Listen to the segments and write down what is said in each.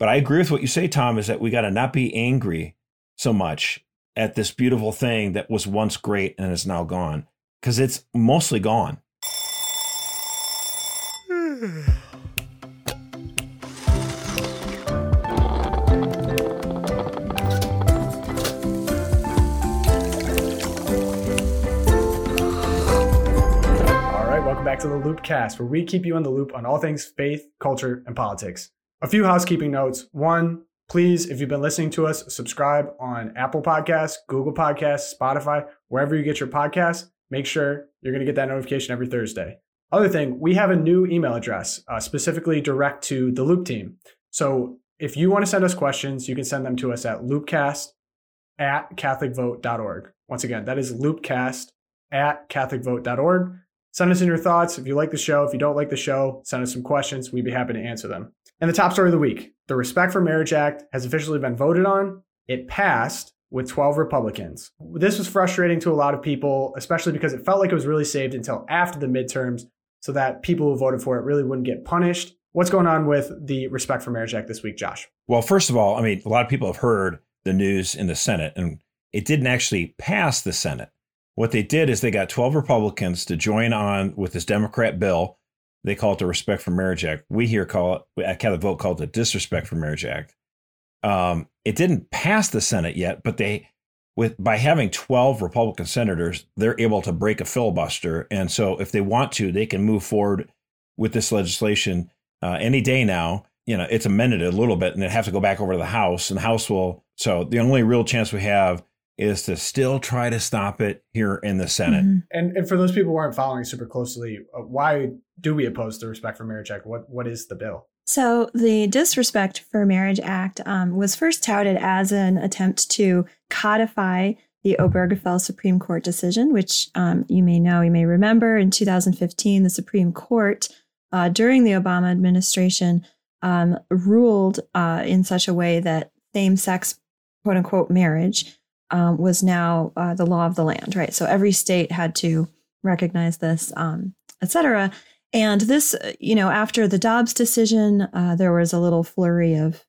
But I agree with what you say, Tom, is that we got to not be angry so much at this beautiful thing that was once great and is now gone because it's mostly gone. All right, welcome back to the Loopcast, where we keep you in the loop on all things faith, culture, and politics. A few housekeeping notes. One, please, if you've been listening to us, subscribe on Apple Podcasts, Google Podcasts, Spotify, wherever you get your podcasts. Make sure you're going to get that notification every Thursday. Other thing, we have a new email address, uh, specifically direct to the Loop team. So if you want to send us questions, you can send them to us at loopcast at catholicvote.org. Once again, that is loopcast at catholicvote.org. Send us in your thoughts. If you like the show, if you don't like the show, send us some questions. We'd be happy to answer them. And the top story of the week the Respect for Marriage Act has officially been voted on. It passed with 12 Republicans. This was frustrating to a lot of people, especially because it felt like it was really saved until after the midterms so that people who voted for it really wouldn't get punished. What's going on with the Respect for Marriage Act this week, Josh? Well, first of all, I mean, a lot of people have heard the news in the Senate, and it didn't actually pass the Senate. What they did is they got 12 Republicans to join on with this Democrat bill. They call it the Respect for Marriage Act. We here call it, at Catholic Vote, called the Disrespect for Marriage Act. Um, it didn't pass the Senate yet, but they, with by having 12 Republican senators, they're able to break a filibuster. And so if they want to, they can move forward with this legislation uh, any day now. You know, it's amended a little bit and it have to go back over to the House, and the House will. So the only real chance we have is to still try to stop it here in the Senate. Mm-hmm. And, and for those people who aren't following super closely, uh, why do we oppose the Respect for Marriage Act? What what is the bill? So the Disrespect for Marriage Act um, was first touted as an attempt to codify the Obergefell Supreme Court decision, which um, you may know, you may remember, in 2015, the Supreme Court uh, during the Obama administration um, ruled uh, in such a way that same-sex quote unquote marriage um, was now uh, the law of the land, right? So every state had to recognize this, um, et cetera. And this, you know, after the Dobbs decision, uh, there was a little flurry of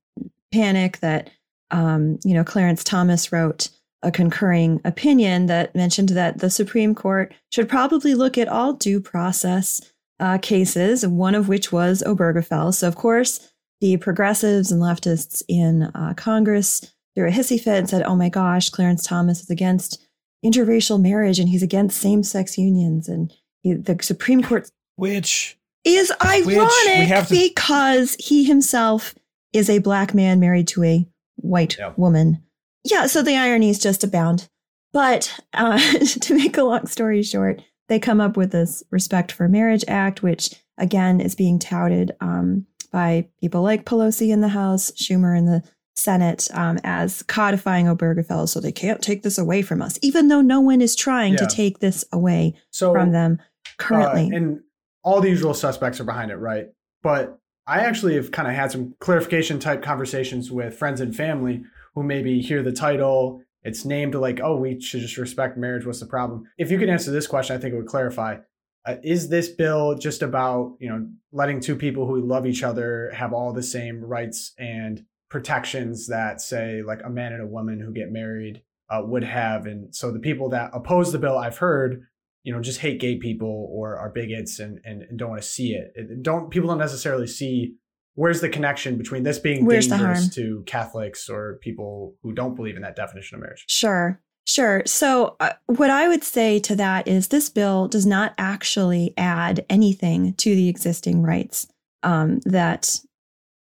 panic that, um, you know, Clarence Thomas wrote a concurring opinion that mentioned that the Supreme Court should probably look at all due process uh, cases, one of which was Obergefell. So, of course, the progressives and leftists in uh, Congress threw a hissy fit and said, oh my gosh, Clarence Thomas is against interracial marriage and he's against same sex unions. And he, the Supreme Court. Which is ironic to- because he himself is a black man married to a white yep. woman. Yeah, so the ironies just abound. But uh, to make a long story short, they come up with this Respect for Marriage Act, which again is being touted um, by people like Pelosi in the House, Schumer in the Senate um, as codifying Obergefell, so they can't take this away from us, even though no one is trying yeah. to take this away so, from them currently. Uh, and all the usual suspects are behind it, right? But I actually have kind of had some clarification type conversations with friends and family who maybe hear the title, it's named like, oh, we should just respect marriage. What's the problem? If you could answer this question, I think it would clarify. Uh, is this bill just about you know letting two people who love each other have all the same rights and protections that say like a man and a woman who get married uh, would have and so the people that oppose the bill i've heard you know just hate gay people or are bigots and and, and don't want to see it. it don't people don't necessarily see where's the connection between this being where's dangerous to catholics or people who don't believe in that definition of marriage sure Sure. So, uh, what I would say to that is this bill does not actually add anything to the existing rights um, that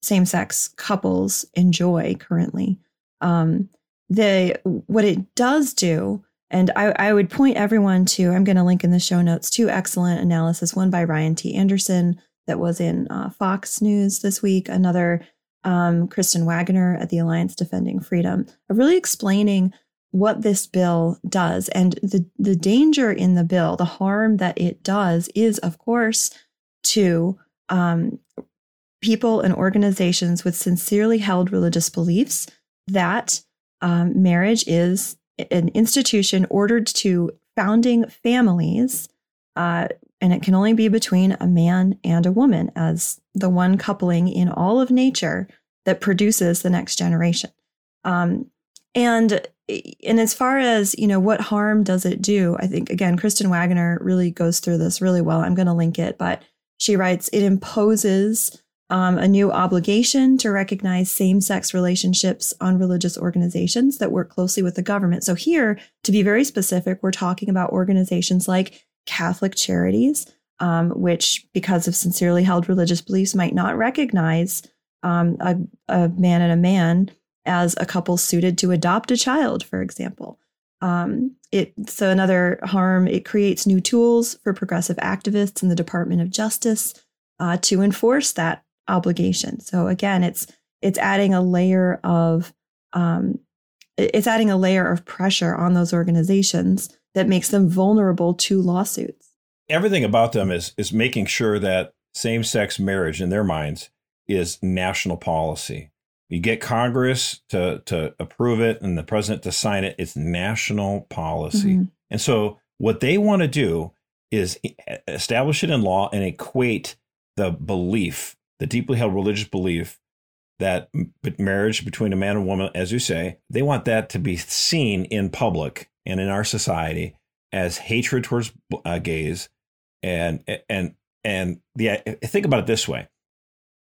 same sex couples enjoy currently. Um, the what it does do, and I, I would point everyone to, I'm going to link in the show notes, two excellent analysis. One by Ryan T. Anderson that was in uh, Fox News this week. Another, um, Kristen Waggoner at the Alliance Defending Freedom, really explaining what this bill does and the the danger in the bill, the harm that it does, is of course to um, people and organizations with sincerely held religious beliefs that um, marriage is an institution ordered to founding families, uh, and it can only be between a man and a woman as the one coupling in all of nature that produces the next generation. Um, and and as far as you know, what harm does it do? I think again, Kristen Waggoner really goes through this really well. I'm going to link it, but she writes it imposes um, a new obligation to recognize same sex relationships on religious organizations that work closely with the government. So, here, to be very specific, we're talking about organizations like Catholic Charities, um, which, because of sincerely held religious beliefs, might not recognize um, a, a, man and a man as a couple suited to adopt a child, for example. Um, it, so another harm, it creates new tools for progressive activists in the Department of Justice uh, to enforce that obligation. So again, it's it's adding a layer of um, it's adding a layer of pressure on those organizations that makes them vulnerable to lawsuits. Everything about them is is making sure that same-sex marriage in their minds is national policy. You get Congress to to approve it and the president to sign it. It's national policy. Mm-hmm. And so what they want to do is establish it in law and equate the belief, the deeply held religious belief that marriage between a man and woman, as you say, they want that to be seen in public and in our society as hatred towards uh, gays, and and and the think about it this way: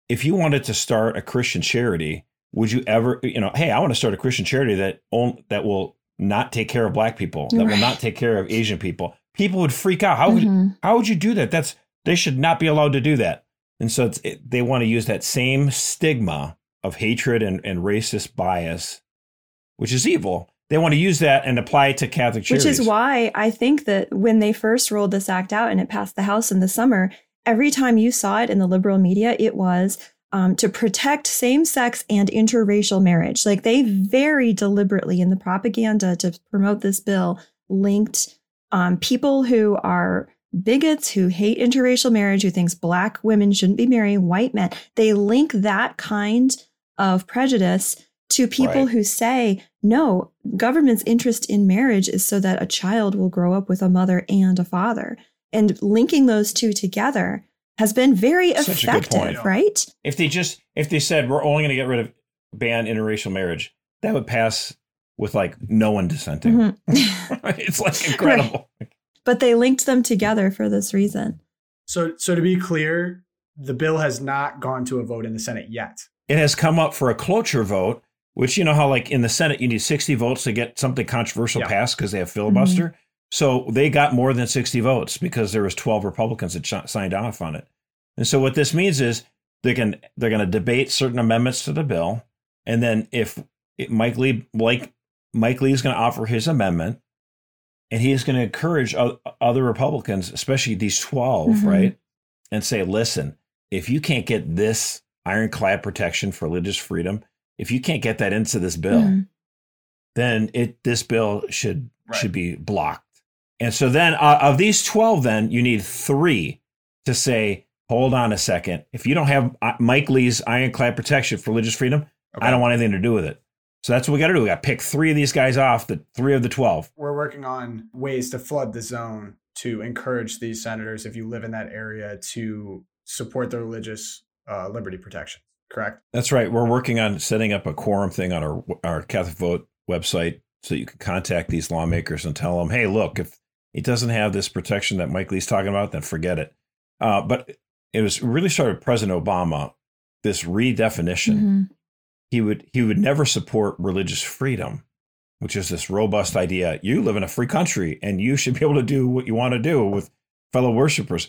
if you wanted to start a Christian charity, would you ever, you know, hey, I want to start a Christian charity that that will not take care of black people, that right. will not take care of Asian people? People would freak out. How would mm-hmm. how would you do that? That's they should not be allowed to do that. And so it, they want to use that same stigma of hatred and, and racist bias, which is evil. They want to use that and apply it to Catholic charities. Which is why I think that when they first rolled this act out and it passed the House in the summer, every time you saw it in the liberal media, it was um, to protect same sex and interracial marriage. Like they very deliberately in the propaganda to promote this bill linked um, people who are bigots who hate interracial marriage, who thinks black women shouldn't be marrying white men. They link that kind of prejudice to people right. who say, no, government's interest in marriage is so that a child will grow up with a mother and a father. And linking those two together has been very Such effective, right? If they just if they said we're only going to get rid of ban interracial marriage, that would pass with like no one dissenting. Mm-hmm. it's like incredible. Right. But they linked them together for this reason. So so to be clear, the bill has not gone to a vote in the Senate yet. It has come up for a cloture vote, which you know how like in the Senate you need 60 votes to get something controversial yeah. passed because they have filibuster. Mm-hmm. So they got more than 60 votes because there was 12 Republicans that ch- signed off on it. And so what this means is they can they're going to debate certain amendments to the bill, and then if Mike Lee like Mike Lee is going to offer his amendment, and he is going to encourage other Republicans, especially these 12, mm-hmm. right, and say, listen, if you can't get this ironclad protection for religious freedom, if you can't get that into this bill, mm-hmm. then it this bill should right. should be blocked. And so then uh, of these 12, then you need three to say, hold on a second. If you don't have uh, Mike Lee's ironclad protection for religious freedom, okay. I don't want anything to do with it. So that's what we got to do. We got to pick three of these guys off, the three of the 12. We're working on ways to flood the zone to encourage these senators, if you live in that area, to support the religious uh, liberty protection. Correct? That's right. We're working on setting up a quorum thing on our, our Catholic Vote website so you can contact these lawmakers and tell them, hey, look, if it doesn't have this protection that Mike Lee's talking about, then forget it. Uh, but it was really started President Obama this redefinition. Mm-hmm. He would he would never support religious freedom, which is this robust idea. You live in a free country and you should be able to do what you want to do with fellow worshipers.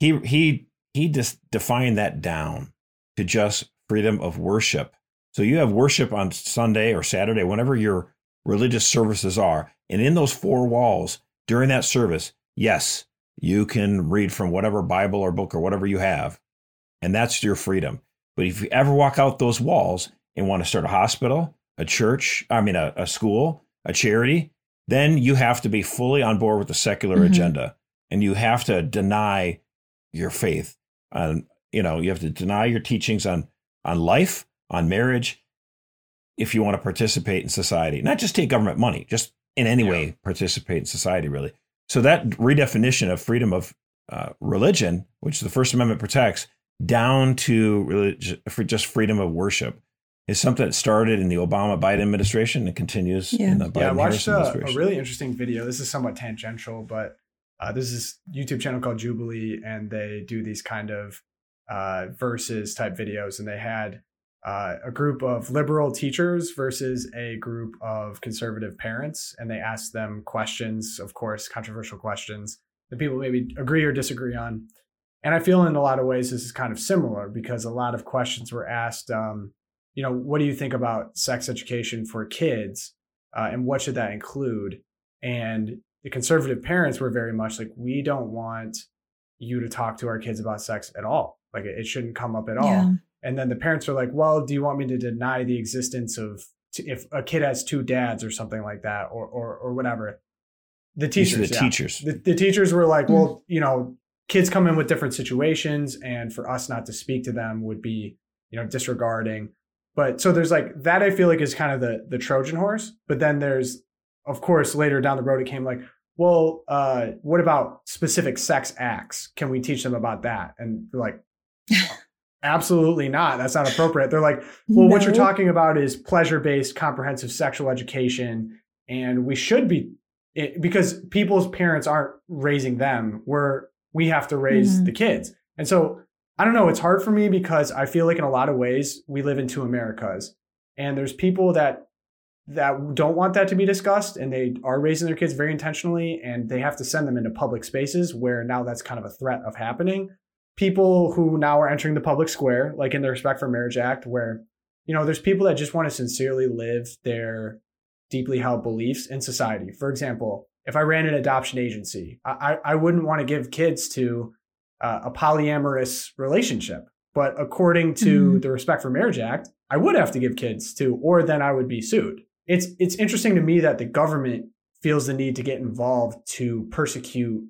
He he he just defined that down to just freedom of worship. So you have worship on Sunday or Saturday, whenever your religious services are, and in those four walls, during that service, yes, you can read from whatever Bible or book or whatever you have, and that's your freedom. But if you ever walk out those walls and want to start a hospital, a church, I mean, a, a school, a charity, then you have to be fully on board with the secular mm-hmm. agenda and you have to deny your faith. On, you know, you have to deny your teachings on, on life, on marriage, if you want to participate in society, not just take government money, just in any yeah. way participate in society, really. So that redefinition of freedom of uh, religion, which the First Amendment protects, down to really for just freedom of worship is something that started in the Obama Biden administration and continues yeah. in the Biden yeah, I watched a, a, really interesting video. This is somewhat tangential, but uh, this is YouTube channel called Jubilee, and they do these kind of uh, versus type videos, and they had uh, a group of liberal teachers versus a group of conservative parents, and they asked them questions, of course, controversial questions that people maybe agree or disagree on. And I feel in a lot of ways this is kind of similar because a lot of questions were asked. Um, you know, what do you think about sex education for kids, uh, and what should that include? And the conservative parents were very much like, we don't want you to talk to our kids about sex at all. Like it, it shouldn't come up at all. Yeah. And then the parents are like, well, do you want me to deny the existence of t- if a kid has two dads or something like that, or or, or whatever? The teachers, the yeah. teachers, the, the, teachers were like, mm. well, you know, kids come in with different situations, and for us not to speak to them would be, you know, disregarding. But so there's like that. I feel like is kind of the the Trojan horse. But then there's, of course, later down the road, it came like, well, uh, what about specific sex acts? Can we teach them about that? And like, absolutely not. That's not appropriate. They're like, well, no. what you're talking about is pleasure based comprehensive sexual education. And we should be, it, because people's parents aren't raising them, we're, we have to raise mm-hmm. the kids. And so I don't know, it's hard for me because I feel like in a lot of ways we live in two Americas. And there's people that that don't want that to be discussed and they are raising their kids very intentionally and they have to send them into public spaces where now that's kind of a threat of happening people who now are entering the public square like in the respect for marriage act where you know there's people that just want to sincerely live their deeply held beliefs in society for example if i ran an adoption agency i, I wouldn't want to give kids to uh, a polyamorous relationship but according to mm-hmm. the respect for marriage act i would have to give kids to or then i would be sued it's it's interesting to me that the government feels the need to get involved to persecute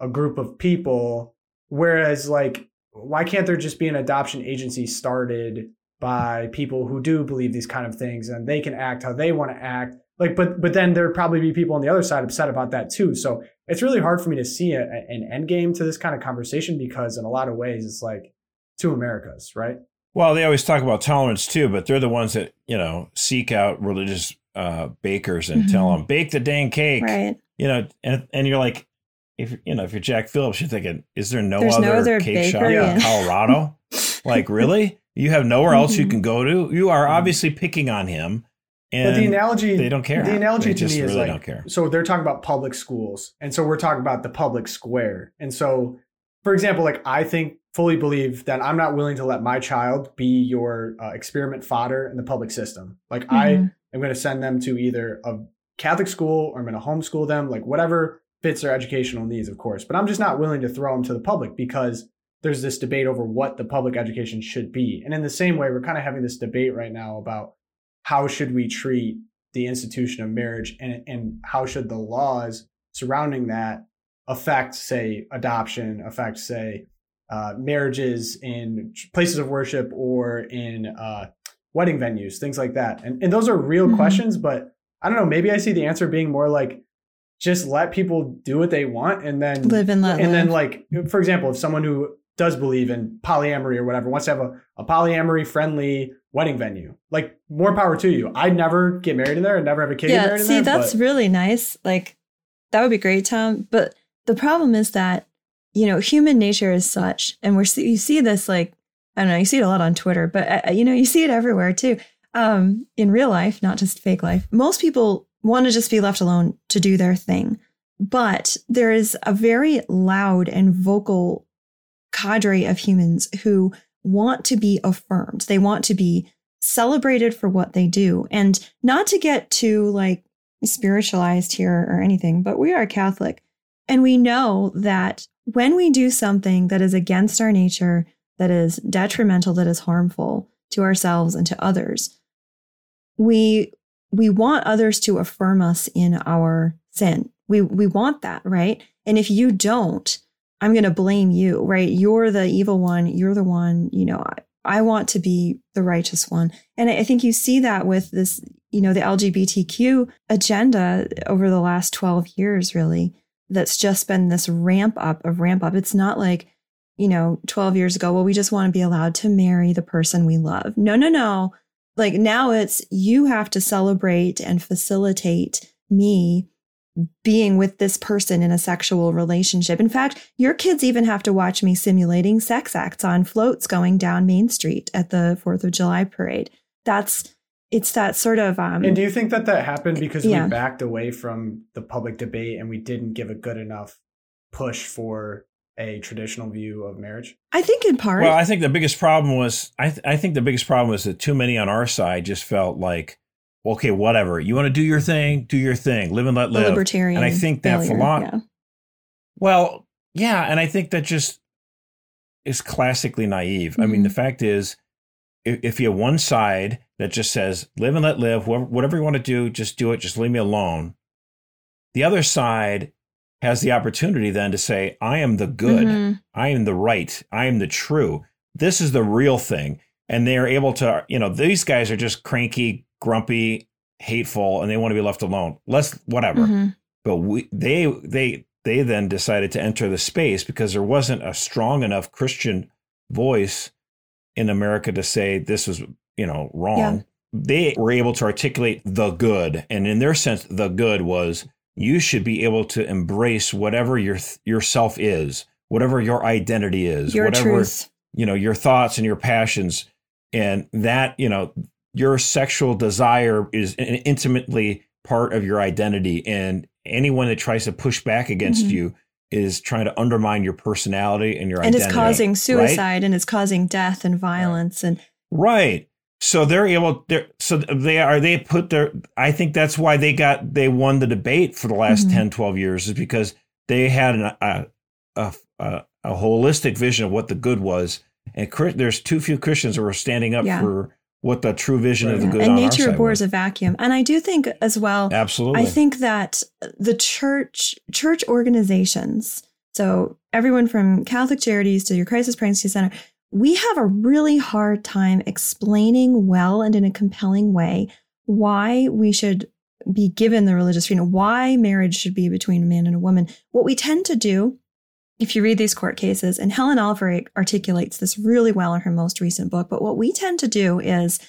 a group of people whereas like why can't there just be an adoption agency started by people who do believe these kind of things and they can act how they want to act like but but then there'd probably be people on the other side upset about that too so it's really hard for me to see a, an end game to this kind of conversation because in a lot of ways it's like two americas right well, they always talk about tolerance too, but they're the ones that you know seek out religious uh, bakers and mm-hmm. tell them bake the dang cake, right? You know, and and you're like, if you know, if you're Jack Phillips, you're thinking, is there no other, no other cake shop in Colorado? like, really? You have nowhere else you mm-hmm. can go to? You are mm-hmm. obviously picking on him. And but the analogy, they don't care. The analogy they to me really is like, don't care. so they're talking about public schools, and so we're talking about the public square. And so, for example, like I think fully believe that I'm not willing to let my child be your uh, experiment fodder in the public system. Like mm-hmm. I am going to send them to either a Catholic school or I'm going to homeschool them, like whatever fits their educational needs, of course. But I'm just not willing to throw them to the public because there's this debate over what the public education should be. And in the same way, we're kind of having this debate right now about how should we treat the institution of marriage and, and how should the laws surrounding that affect, say, adoption, affect, say, uh, marriages in places of worship or in uh, wedding venues, things like that. And, and those are real mm-hmm. questions, but I don't know. Maybe I see the answer being more like just let people do what they want and then live and let And live. then, like, for example, if someone who does believe in polyamory or whatever wants to have a, a polyamory friendly wedding venue, like, more power to you. I'd never get married in there and never have a kid yeah, see, that's but... really nice. Like, that would be great, Tom. But the problem is that you know, human nature is such, and we're you see this like I don't know, you see it a lot on Twitter, but uh, you know, you see it everywhere too. Um, in real life, not just fake life. Most people want to just be left alone to do their thing, but there is a very loud and vocal cadre of humans who want to be affirmed. They want to be celebrated for what they do, and not to get too like spiritualized here or anything, but we are Catholic. And we know that when we do something that is against our nature, that is detrimental, that is harmful to ourselves and to others, we we want others to affirm us in our sin. We we want that, right? And if you don't, I'm going to blame you, right? You're the evil one. You're the one, you know, I, I want to be the righteous one. And I think you see that with this, you know, the LGBTQ agenda over the last 12 years, really that's just been this ramp up of ramp up. It's not like you know, 12 years ago, well, we just want to be allowed to marry the person we love. No, no, no. Like now it's you have to celebrate and facilitate me being with this person in a sexual relationship. In fact, your kids even have to watch me simulating sex acts on floats going down Main Street at the 4th of July parade. That's it's that sort of um And do you think that that happened because Yeah. we backed away from the public debate and we didn't give a good enough push for a traditional view of marriage? I think in part Well, I think the biggest problem was I, th- I think the biggest problem was that too many on our side just felt like, okay, whatever. You want to do your thing, do your thing, live and let the live. libertarian and I think that failure, philo- yeah. Well, yeah, and I think that just is classically naive. I mean, the fact is, if, if you have one side that just says live and let live, whatever, whatever you want to do, just do it, just leave me alone. The other side has the opportunity then to say, I am the good, Mhm. I am the right, I am the true. This is the real thing. And they are able to, you know, these guys are just cranky, grumpy, hateful, and they want to be left alone. Let's whatever Mhm. but we they they they then decided to enter the space because there wasn't a strong enough Christian voice in America to say this was you know wrong. Yeah. They were able to articulate the good, and in their sense, the good was you should be able to embrace whatever your yourself is, whatever your identity is, Your whatever truth. you know your thoughts and your passions and that you know your sexual desire is in- intimately part of your identity and anyone that tries to push back against Mhm. you is trying to undermine your personality and your and identity it's causing right? suicide and it's causing death and violence and right so they're able they're so they are they put their i think that's why they got they won the debate for the last Mhm. 10 12 years is because they had an, a, a a a holistic vision of what the good was and there's too few christians who are standing up Yeah. for what the true vision of the good and on our nature side abhors was. a vacuum and i do think as well absolutely I think that the church church organizations, so everyone from Catholic Charities to your Crisis Pregnancy Center, we have a really hard time explaining well and in a compelling way why we should be given the religious freedom, why marriage should be between a man and a woman. What we tend to do, if you read these court cases, and Helen Alvaré articulates this really well in her most recent book, but what we tend to do is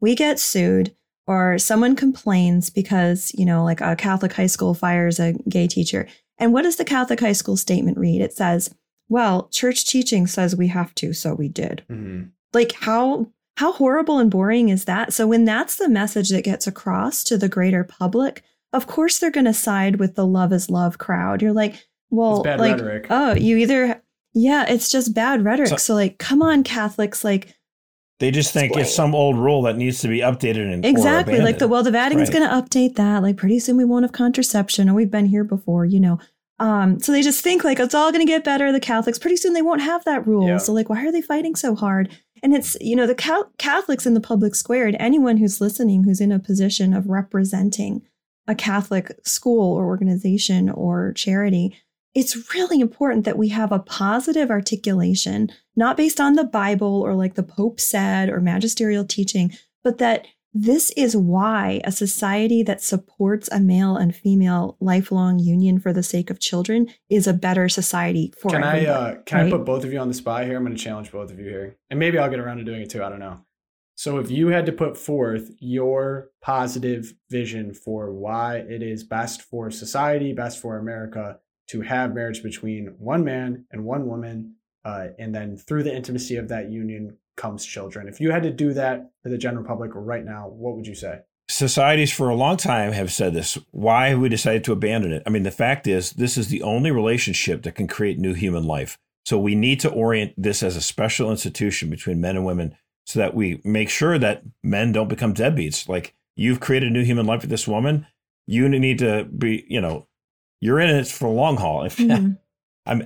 we get sued or someone complains because, you know, like a Catholic high school fires a gay teacher. And what does the Catholic high school statement read? It says, well, church teaching says we have to, so we did. Mm-hmm. Like how how horrible and boring is that? So when that's the message that gets across to the greater public, of course they're going to side with the love is love crowd. You're like, well, It's bad like rhetoric. oh, you either yeah, it's just bad rhetoric. So- So, like, come on, Catholics, like they just think it's some old rule that needs to be updated and exactly like the well the vatican's Right. going to update that like pretty soon we won't have contraception or we've been here before you know um so they just think like it's all going to get better the catholics pretty soon they won't have that rule Yeah. so like why are they fighting so hard and it's you know the Cal- catholics in the public square and anyone who's listening who's in a position of representing a catholic school or organization or charity it's really important that we have a positive articulation not based on the bible or like the pope said or magisterial teaching but that this is why a society that supports a male and female lifelong union for the sake of children is a better society for Can I uh, can I put both of you on the spot here? I'm going to challenge both of you here, and maybe I'll get around to doing it too. I don't know. So if you had to put forth your positive vision for why it is best for society, best for America to have marriage between one man and one woman, uh, and then through the intimacy of that union comes children. If you had to do that for the general public right now, what would you say? societies for a long time have said this. Why have we decided to abandon it? I mean, the fact is, this is the only relationship that can create new human life. So we need to orient this as a special institution between men and women so that we make sure that men don't become deadbeats. Like you've created a new human life with this woman. You need to be, you know, you're in it for the long haul. If Mhm. I'm,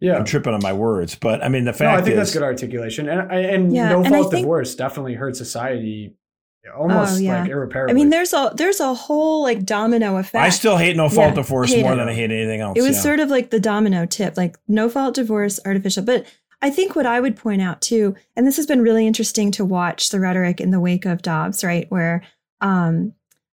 Yeah. I'm tripping on my words, but I mean, the No, fact I think is, that's good articulation, and and Yeah, no and fault think- divorce definitely hurt society almost Oh, yeah. like irreparably. I mean, there's a there's a whole like domino effect. I still hate no fault Yeah, divorce more it. than I hate anything else. it was yeah. sort of like the domino tip, like no fault divorce, artificial. But I think what I would point out too, and this has been really interesting to watch the rhetoric in the wake of Dobbs, right? Where um,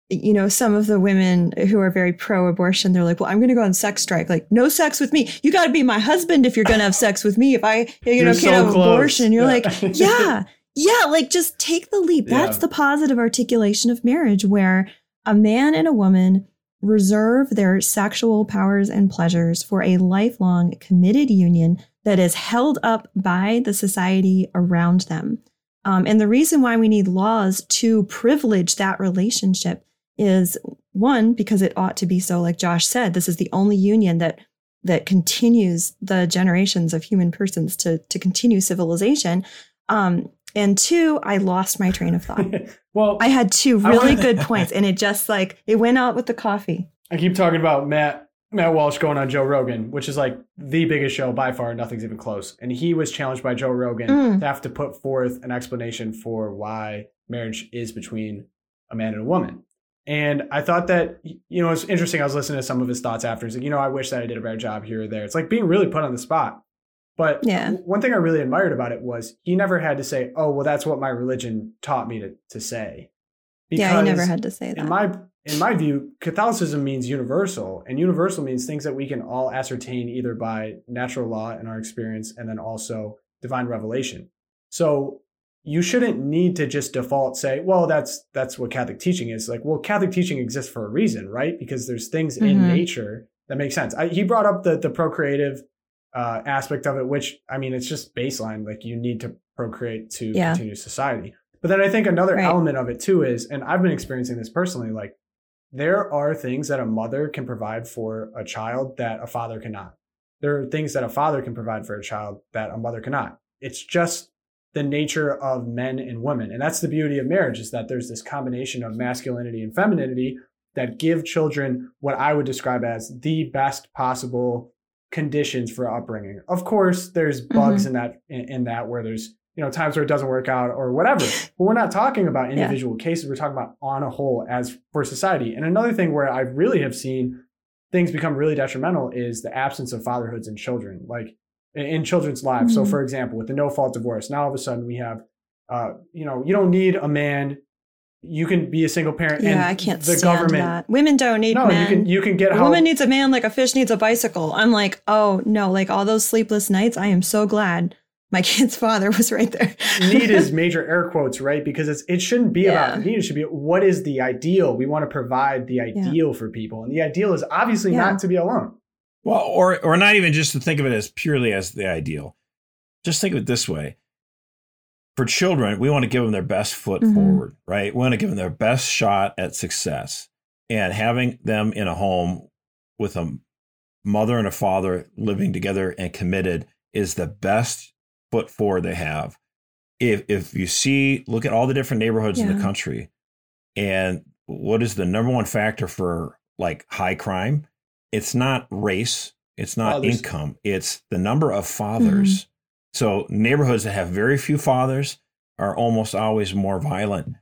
you know, some of the women who are very pro abortion, they're like, well, I'm going to go on sex strike. Like, no sex with me. You got to be my husband if you're going to have sex with me. If I, you know, You're can't so have close. abortion. You're Yeah. like, yeah, yeah, like just take the leap. That's Yeah. the positive articulation of marriage where a man and a woman reserve their sexual powers and pleasures for a lifelong committed union that is held up by the society around them. Um, and the reason why we need laws to privilege that relationship is one, because it ought to be so, like Josh said, this is the only union that that continues the generations of human persons to to continue civilization. Um, and two, I lost my train of thought. well, I had two really wanna- good points, and it just like it went out with the coffee. I keep talking about Matt Matt Walsh going on Joe Rogan, which is like the biggest show by far. Nothing's even close. And he was challenged by Joe Rogan Mm. to have to put forth an explanation for why marriage is between a man and a woman. And I thought that you know it's interesting. I was listening to some of his thoughts after. He's like, you know, I wish that I did a better job here or there. It's like being really put on the spot. But Yeah. one thing I really admired about it was he never had to say, "Oh, well, that's what my religion taught me to to say." yeah, he never had to say that. in my in my view, Catholicism means universal, and universal means things that we can all ascertain either by natural law and our experience, and then also divine revelation. So you shouldn't need to just default say, "Well, that's that's what Catholic teaching is." Like, well, Catholic teaching exists for a reason, right? Because there's things in Mhm. nature that make sense. I, he brought up the the procreative uh, aspect of it, which I mean, it's just baseline. Like, you need to procreate to Yeah. continue society. But then I think another Right. element of it too is, and I've been experiencing this personally, like there are things that a mother can provide for a child that a father cannot. There are things that a father can provide for a child that a mother cannot. It's just the nature of men and women. And that's the beauty of marriage is that there's this combination of masculinity and femininity that give children what I would describe as the best possible conditions for upbringing. Of course, there's mm-hmm. bugs in that in, in that where there's you know times where it doesn't work out or whatever. But we're not talking about Yeah. individual cases. We're talking about on a whole as for society. And another thing where I really have seen things become really detrimental is the absence of fatherhoods in children, like in, children's lives. So, Mhm. for example, with the no fault divorce, now all of a sudden we have, uh, you know, you don't need a man. You can be a single parent. and yeah, I can't The stand government. that. Women don't need No, men. you can you can get a how woman needs a man like a fish needs a bicycle. I'm like, oh no, like all those sleepless nights. I am so glad my kid's father was right there. need is major air quotes, right? Because it's it shouldn't be about Yeah. need. It should be what is the ideal. We want to provide the ideal for people, and the ideal is obviously Yeah. not to be alone. Well, or or not even just to think of it as purely as the ideal. Just think of it this way. For children, we want to give them their best foot Mhm. forward, right? We want to give them their best shot at success. And having them in a home with a mother and a father living together and committed is the best foot forward they have. If if you see, look at all the different neighborhoods in the country, and what is the number one factor for like high crime? It's not race, it's not Fathers. income, it's the number of fathers. So neighborhoods that have very few fathers are almost always more violent.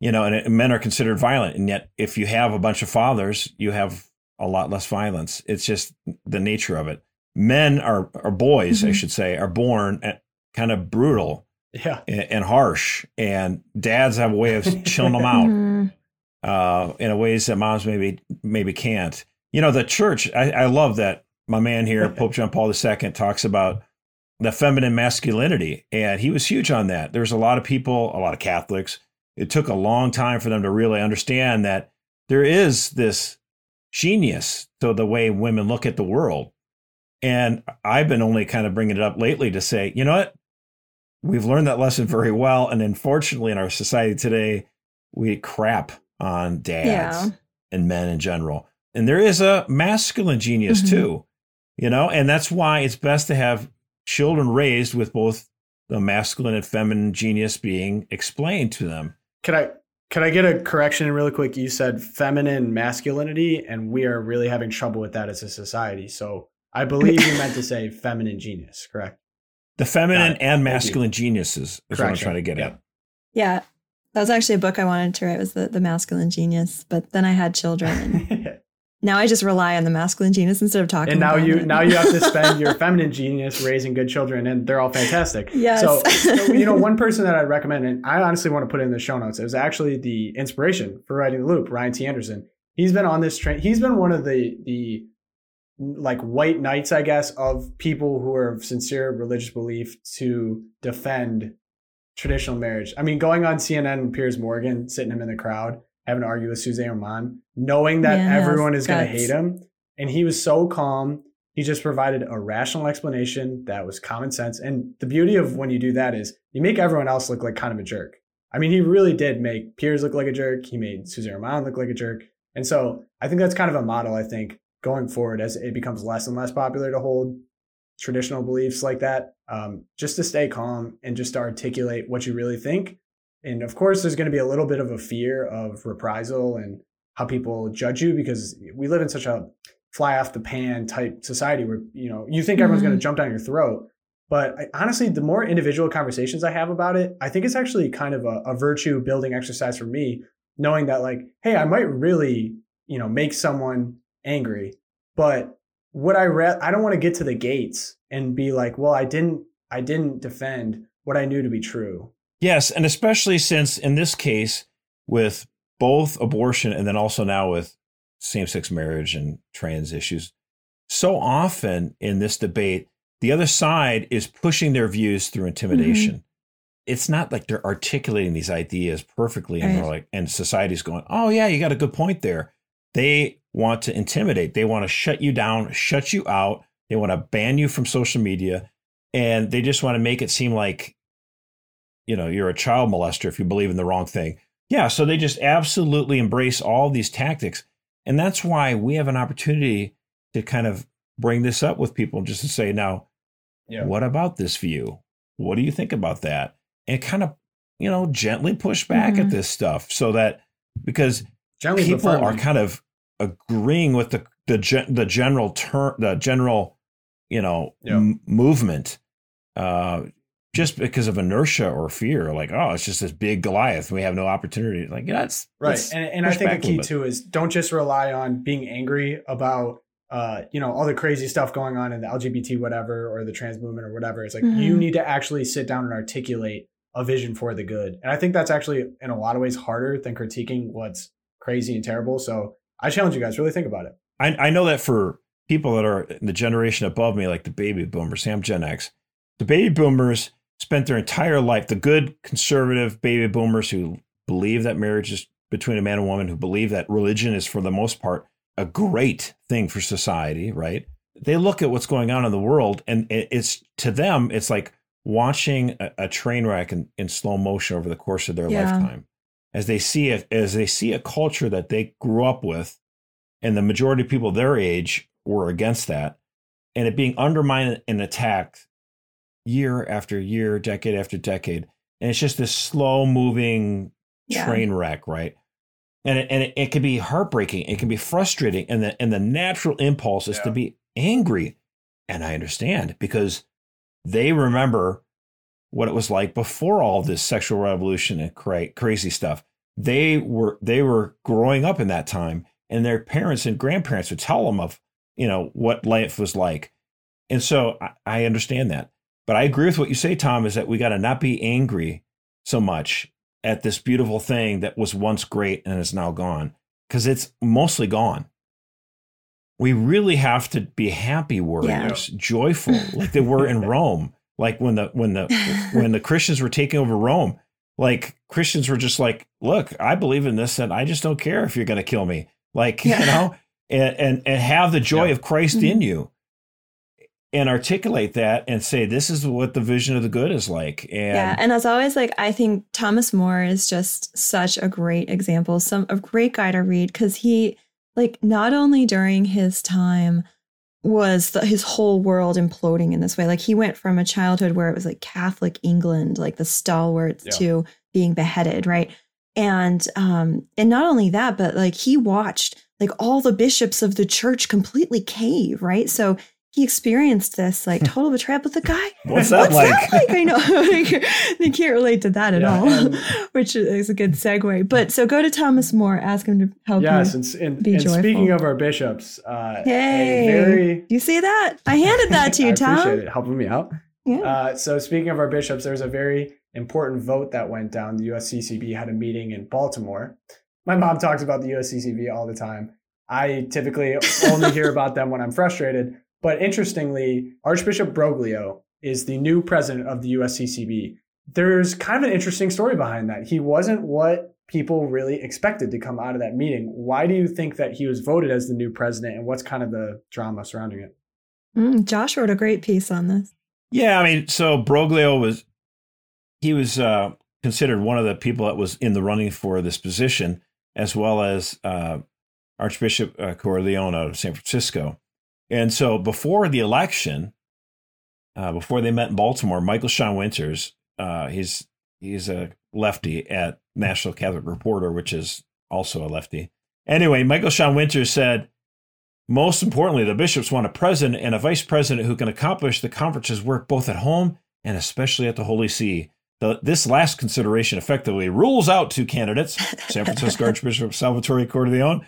You know, and men are considered violent, and yet if you have a bunch of fathers, you have a lot less violence. It's just the nature of it. Men are, or boys, I Mhm. should say, are born at kind of brutal Yeah, and, and harsh, and dads have a way of chilling them out Mhm. uh, in a ways that moms maybe maybe can't. You know, the church. I, I love that my man here, Pope John Paul II, talks about the feminine masculinity, and he was huge on that. There's a lot of people, a lot of Catholics. It took a long time for them to really understand that there is this genius to the way women look at the world. And I've been only kind of bringing it up lately to say, you know what? We've learned that lesson very well. And unfortunately, in our society today, we crap on dads Yeah. and men in general. And there is a masculine genius Mhm. too, you know, and that's why it's best to have children raised with both the masculine and feminine genius being explained to them. can I could I get a correction really quick? You said feminine masculinity, and we are really having trouble with that as a society. So I believe you meant to say feminine genius, correct? The feminine Got and masculine geniuses is what I'm trying to get Yeah. at. Yeah. That was actually a book I wanted to write was the, the masculine genius, but then I had children and now I just rely on the masculine genius instead of talking. And now you it. now you have to spend your feminine genius raising good children, and they're all fantastic. Yes. So you know, one person that I'd recommend, and I honestly want to put it in the show notes. It was actually the inspiration for writing the Loop. Ryan T. Anderson. He's been on this train. He's been one of the the like white knights, I guess, of people who are of sincere religious belief to defend traditional marriage. I mean, going on CNN Piers Morgan, sitting him in the crowd, having to argue with Suzanne Orman, knowing that Yeah, everyone is going to hate him. And he was so calm. He just provided a rational explanation that was common sense. And the beauty of when you do that is you make everyone else look like kind of a jerk. I mean, he really did make Piers look like a jerk. He made Suzanne Orman look like a jerk. And so I think that's kind of a model, I think, going forward as it becomes less and less popular to hold traditional beliefs like that, um, just to stay calm and just to articulate what you really think. And of course, there's going to be a little bit of a fear of reprisal and how people judge you because we live in such a fly off the pan type society where you know you think everyone's Mhm. going to jump down your throat. But I, honestly, the more individual conversations I have about it, I think it's actually kind of a, a virtue building exercise for me, knowing that like, hey, I might really you know make someone angry, but what I read, I don't want to get to the gates and be like, well, I didn't, I didn't defend what I knew to be true. Yes, and especially since in this case, with both abortion and then also now with same sex marriage and trans issues, so often in this debate, the other side is pushing their views through intimidation. Mm-hmm. It's not like they're articulating these ideas perfectly and they're like, and society's going, oh, yeah, you got a good point there. They want to intimidate, they want to shut you down, shut you out, they want to ban you from social media, and they just want to make it seem like you know you're a child molester if you believe in the wrong thing yeah so they just absolutely embrace all these tactics and that's why we have an opportunity to kind of bring this up with people just to say now Yeah. what about this view what do you think about that and kind of you know gently push back at Mhm. this stuff so that because Generally, people are kind of agreeing with the the gen, the general term the general you know Yeah. m- movement uh just because of inertia or fear like oh it's just this big goliath we have no opportunity like yeah it's right. And, and I think the key too is don't just rely on being angry about, uh, you know, all the crazy stuff going on in the LGBT whatever or the trans movement or whatever. It's like you Mhm. need to actually sit down and articulate a vision for the good. And I think that's actually in a lot of ways harder than critiquing what's crazy and terrible. So I challenge you guys really think about it. I, I know that for people that are in the generation above me, like the baby boomers, say I'm Gen X, the baby boomers spent their entire life, the good conservative baby boomers who believe that marriage is between a man and woman, who believe that religion is for the most part a great thing for society, right? They look at what's going on in the world and it's to them, it's like watching a, a train wreck in, in slow motion over the course of their Yeah. lifetime. As they see it, as they see a culture that they grew up with and the majority of people their age were against that and it being undermined and attacked year after year decade after decade and it's just this slow moving Yeah. train wreck right? And it, and it, it can be heartbreaking it can be frustrating and the and the natural impulse is to be angry. And i understand because they remember what it was like before all this sexual revolution and cra- crazy stuff. They were they were growing up in that time and their parents and grandparents would tell them of you know what life was like. And so I, I understand that but i agree with what you say tom is that we got to not be angry so much at this beautiful thing that was once great and is now gone because it's mostly gone we really have to be happy warriors joyful like they were in rome like when the when the when the christians were taking over rome like christians were just like look i believe in this and i just don't care if you're going to kill me like Yeah. you know and, and and have the joy Yeah. of christ Mhm. in you and articulate that and say this is what the vision of the good is like and yeah, and as always, like I think Thomas More is just such a great example, some a great guy to read because he, like, not only during his time was the, his whole world imploding in this way. Like he went from a childhood where it was like Catholic England, like the stalwarts, Yeah. to being beheaded, right? And um, and not only that, but like he watched like all the bishops of the church completely cave, right? So he experienced this like total betrayal. But the guy, What's that what's like? that like? I know they can't relate to that at Yeah, all, which is a good segue. But so go to Thomas More, ask him to help Yes, you. and, and, be and speaking of our bishops, uh, Hey, very you see that? I handed that to I you, appreciate Tom. it helping me out. Yeah. Uh, so speaking of our bishops, there's a very important vote that went down. The USCCB had a meeting in Baltimore. My mom talks about the USCCB all the time. I typically only hear about them when I'm frustrated. But interestingly, Archbishop Broglio is the new president of the USCCB. There's kind of an interesting story behind that. He wasn't what people really expected to come out of that meeting. Why do you think that he was voted as the new president, and what's kind of the drama surrounding it? Mm, Josh wrote a great piece on this. Yeah, I mean, so Broglio was he was uh, considered one of the people that was in the running for this position, as well as uh, Archbishop uh, Cordileone out of San Francisco. And so before the election, uh, before they met in Baltimore, Michael Sean Winters, uh, he's he's a lefty at National Catholic Reporter, which is also a lefty. Anyway, Michael Sean Winters said, most importantly, the bishops want a president and a vice president who can accomplish the conference's work both at home and especially at the Holy See. The, this last consideration effectively rules out two candidates San Francisco Archbishop Salvatore Cordileone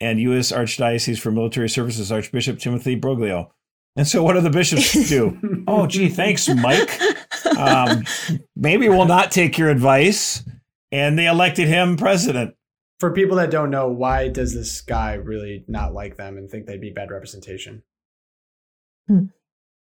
and U.S. Archdiocese for Military Services Archbishop Timothy Broglio. And so, what do the bishops do? oh, gee, thanks, Mike. Um, maybe we'll not take your advice. And they elected him president. For people that don't know, why does this guy really not like them and think they'd be bad representation?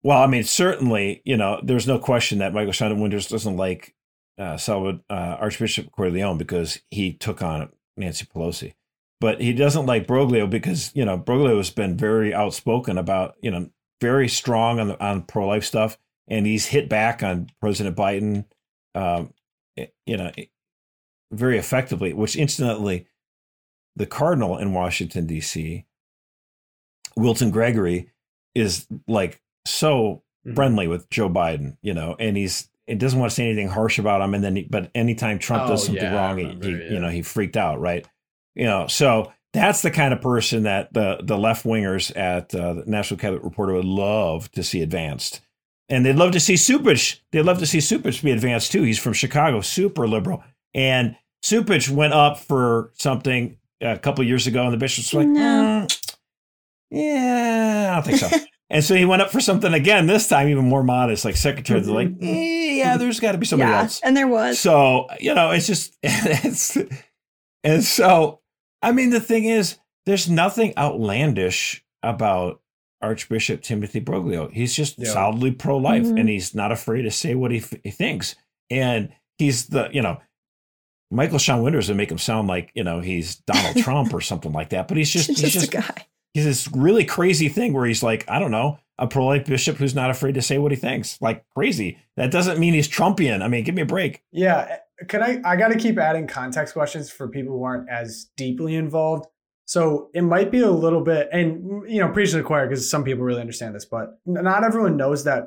Well, I mean, certainly, you know, there's no question that Michael Shannon Winters doesn't like uh, Salvador, uh, Archbishop Cordileone because he took on Nancy Pelosi. But he doesn't like Broglio because, you know, Broglio has been very outspoken about, you know, very strong on, the, on pro life stuff. And he's hit back on President Biden, um, you know, very effectively, which incidentally, the Cardinal in Washington, D.C., Wilton Gregory, is like so Mhm. friendly with Joe Biden, you know, and he's it doesn't want to say anything harsh about him. And then, he, but anytime Trump Oh, does something yeah, wrong, he, remember, he yeah. you know he freaked out, right? You know, so that's the kind of person that the the left wingers at uh, the National Catholic Reporter would love to see advanced, and they'd love to see Cupich. They'd love to see Cupich be advanced too. He's from Chicago, super liberal, and Cupich went up for something a couple years ago, and the bishops were like, No. "Mm, yeah, I don't think so. And so he went up for something again, this time even more modest, like secretary. They're like, eh, yeah, there's got to be somebody yeah, else. and there was. So, you know, it's just, it's, and so, I mean, the thing is, there's nothing outlandish about Archbishop Timothy Broglio. He's just Yeah. solidly pro life Mhm. and he's not afraid to say what he, f- he thinks. And he's the, you know, Michael Sean Winters would make him sound like, you know, he's Donald Trump or something like that. But he's just, just, he's just, a guy. he's this really crazy thing where he's like, I don't know, a pro life bishop who's not afraid to say what he thinks. Like crazy. That doesn't mean he's Trumpian. I mean, give me a break. Yeah, can I? I got to keep adding context questions for people who aren't as deeply involved. So it might be a little bit, and you know, preach to the choir because some people really understand this, but not everyone knows that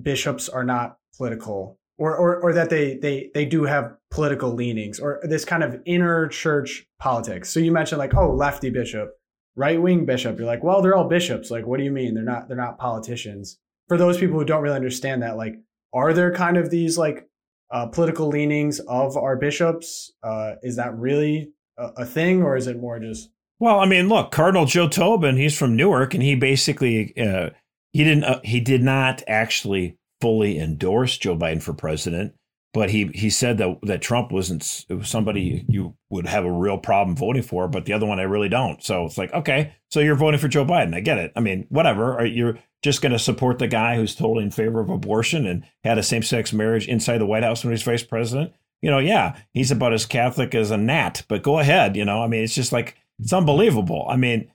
bishops are not political, or or or that they they they do have political leanings, or this kind of inner church politics. So you mentioned like, oh, lefty bishop, right wing bishop. You're like, well, they're all bishops. Like, what do you mean? They're not they're not politicians. For those people who don't really understand that, like, are there kind of these like uh, political leanings of our bishops? Uh, is that really a, a thing, or is it more just Well, I mean, look, Cardinal Joe Tobin, he's from Newark, and he basically uh, he didn't uh, he did not actually fully endorse Joe Biden for president, but he he said that that Trump wasn't was somebody you would have a real problem voting for, but the other one I really don't. So it's like, okay, so you're voting for Joe Biden. I get it. I mean, whatever. You're just going to support the guy who's totally in favor of abortion and had a same sex marriage inside the White House when he was vice president? You know, yeah, he's about as Catholic as a gnat, but go ahead. You know, I mean, it's just like it's unbelievable. I mean,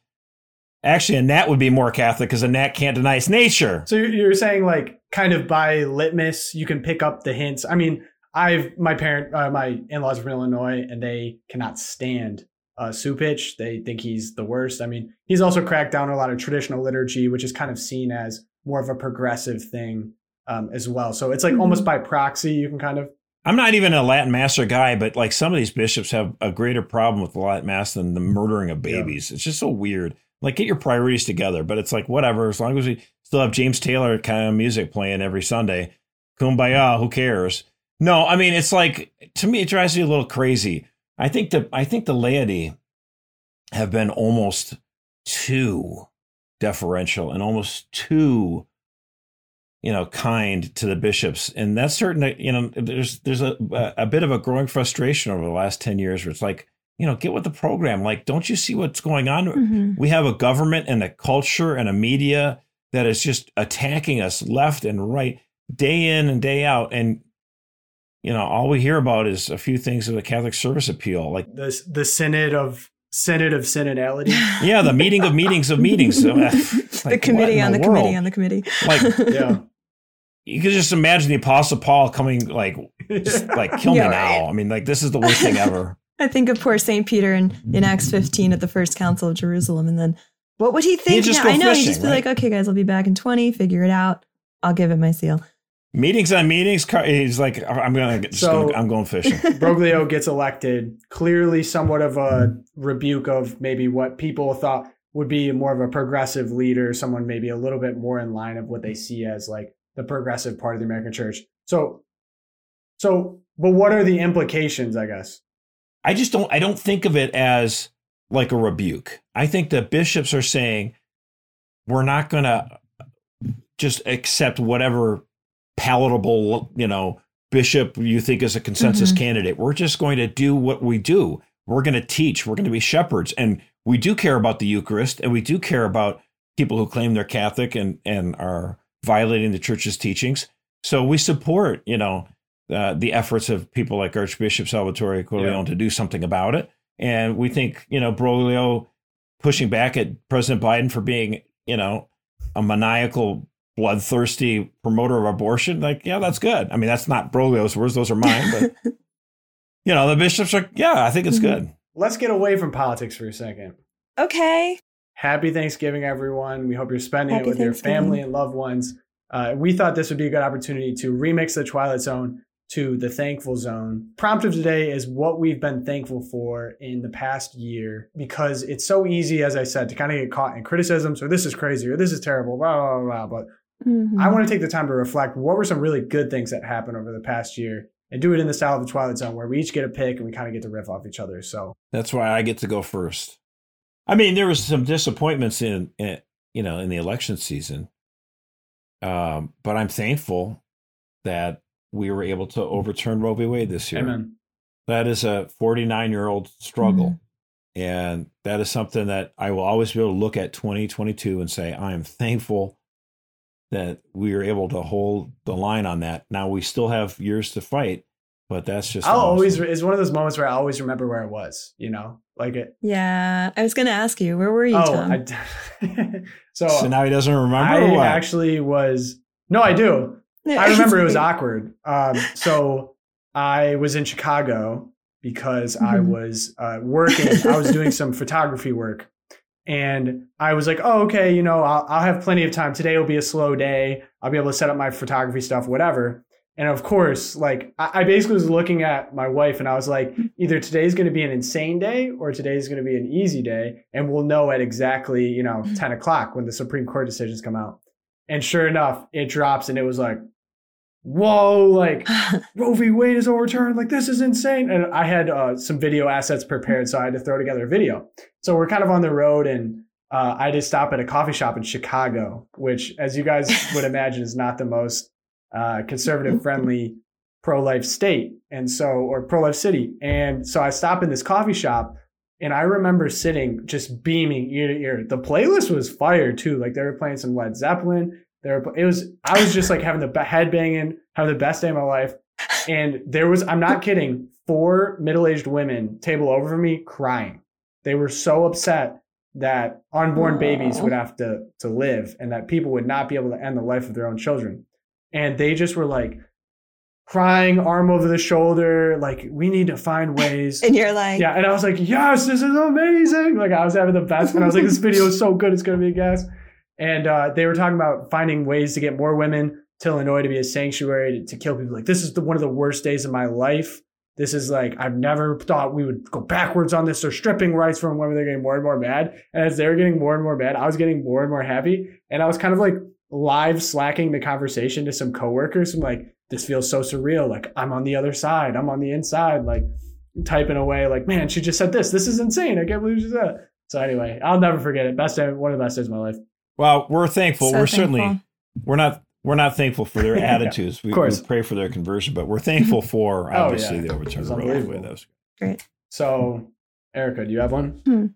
actually, a gnat would be more Catholic because a gnat can't deny its nature. So you're saying like kind of by litmus, you can pick up the hints. I mean, I've my parent, uh, my in-laws are from Illinois, and they cannot stand uh, Cupich. They think he's the worst. I mean, he's also cracked down on a lot of traditional liturgy, which is kind of seen as more of a progressive thing um, as well. So it's like almost by proxy, you can kind of I'm not even a Latin Master guy, but like some of these bishops have a greater problem with the Latin Mass than the murdering of babies. It's just so weird. Like, get your priorities together. But it's like, whatever, as long as we still have James Taylor kind of music playing every Sunday, kumbaya, who cares? No, I mean, it's like, to me, it drives me a little crazy. I think the, I think the laity have been almost too deferential and almost too you know kind to the bishops and that's certain you know there's there's a a bit of a growing frustration over the last 10 years where it's like you know get with the program. Like don't you see what's going on? Mm-hmm. we have a government and a culture and a media that is just attacking us left and right day in and day out. And you know all we hear about is a few things of the catholic service appeal like the the synod of synod of synodality yeah the meeting of meetings of meetings. Like, the committee on the, the committee on the committee. Like yeah. you could just imagine the apostle paul coming like just like kill yeah, me right. now. I mean like this is the worst thing ever i think of poor saint peter in, in acts 15 at the first council of jerusalem and then what would he think now? i know fishing, he'd just be right? like okay guys i'll be back in 20 figure it out i'll give it my seal meetings on meetings he's like i'm gonna so, gonna, i'm going fishing broglio gets elected clearly somewhat of a rebuke of maybe what people thought would be more of a progressive leader someone maybe a little bit more in line of what they see as like the progressive part of the American church. So, so, but what are the implications, I guess? I just don't, I don't think of it as like a rebuke. I think the bishops are saying, we're not going to just accept whatever palatable, you know, bishop you think is a consensus mm-hmm. candidate. We're just going to do what we do. We're going to teach. We're going to be shepherds. And we do care about the Eucharist and we do care about people who claim they're Catholic and, and are violating the church's teachings. So we support, you know, uh, the efforts of people like Archbishop Salvatore Cordileone yeah. to do something about it. And we think, you know, Broglio pushing back at President Biden for being, you know, a maniacal, bloodthirsty promoter of abortion. Like, yeah, that's good. I mean, that's not Broglio's words; those are mine. But you know, the bishops are, yeah, I think it's mm-hmm. good. Let's get away from politics for a second. Okay. Happy Thanksgiving, everyone. We hope you're spending Happy it with your family and loved ones. Uh, we thought this would be a good opportunity to remix the Twilight Zone to the Thankful Zone. Prompt of today is what we've been thankful for in the past year because it's so easy, as I said, to kind of get caught in criticisms or this is crazy or this is terrible, blah, blah, blah. blah. But mm-hmm. I want to take the time to reflect what were some really good things that happened over the past year and do it in the style of the Twilight Zone where we each get a pick and we kind of get to riff off each other. So that's why I get to go first. I mean, there was some disappointments in, in you know in the election season, um, but I'm thankful that we were able to overturn Roe v. Wade this year. Amen. That is a 49 year old struggle. Mm-hmm. And that is something that I will always be able to look at 2022 and say, I am thankful that we were able to hold the line on that. Now we still have years to fight, but that's just. I'll always, it's one of those moments where I always remember where I was, you know? Like it. Yeah, I was going to ask you, where were you, oh, Tom? I, so, so now he doesn't remember. I actually was. No, I do. I remember it was awkward. Um, so I was in Chicago because mm-hmm. I was uh, working. I was doing some photography work, and I was like, "Oh, okay. You know, I'll, I'll have plenty of time. Today will be a slow day. I'll be able to set up my photography stuff, whatever." And of course, like I basically was looking at my wife and I was like, either today's going to be an insane day or today's going to be an easy day. And we'll know at exactly, you know, 10 o'clock when the Supreme Court decisions come out. And sure enough, it drops and it was like, whoa, like Roe v. Wade is overturned. Like this is insane. And I had uh, some video assets prepared. So I had to throw together a video. So we're kind of on the road and uh, I just stop at a coffee shop in Chicago, which, as you guys would imagine, is not the most uh, conservative friendly pro life state. And so, or pro life city. And so I stop in this coffee shop and I remember sitting just beaming ear to ear. The playlist was fire too. Like they were playing some Led Zeppelin. There, it was. I was just like having the head banging, having the best day of my life. And there was. I'm not kidding. Four middle aged women table over me crying. They were so upset that unborn babies would have to to live, and that people would not be able to end the life of their own children and they just were like crying arm over the shoulder like we need to find ways and you're like yeah and i was like yes this is amazing like i was having the best and i was like this video is so good it's going to be a gas and uh, they were talking about finding ways to get more women to illinois to be a sanctuary to, to kill people like this is the, one of the worst days of my life this is like I've never thought we would go backwards on this. They're stripping rights from women. They're getting more and more bad. And as they're getting more and more bad, I was getting more and more happy. And I was kind of like live slacking the conversation to some coworkers. I'm like, this feels so surreal. Like I'm on the other side. I'm on the inside. Like typing away. Like man, she just said this. This is insane. I can't believe she said. That. So anyway, I'll never forget it. Best day, one of the best days of my life. Well, we're thankful. So we're thankful. certainly we're not we're not thankful for their Yeah, attitudes. we, of course. we pray for their conversion, but we're thankful for Oh, obviously yeah. the It overturn was of Roe v. unbelievable. Wade. That Great. So, Erika, do you have one?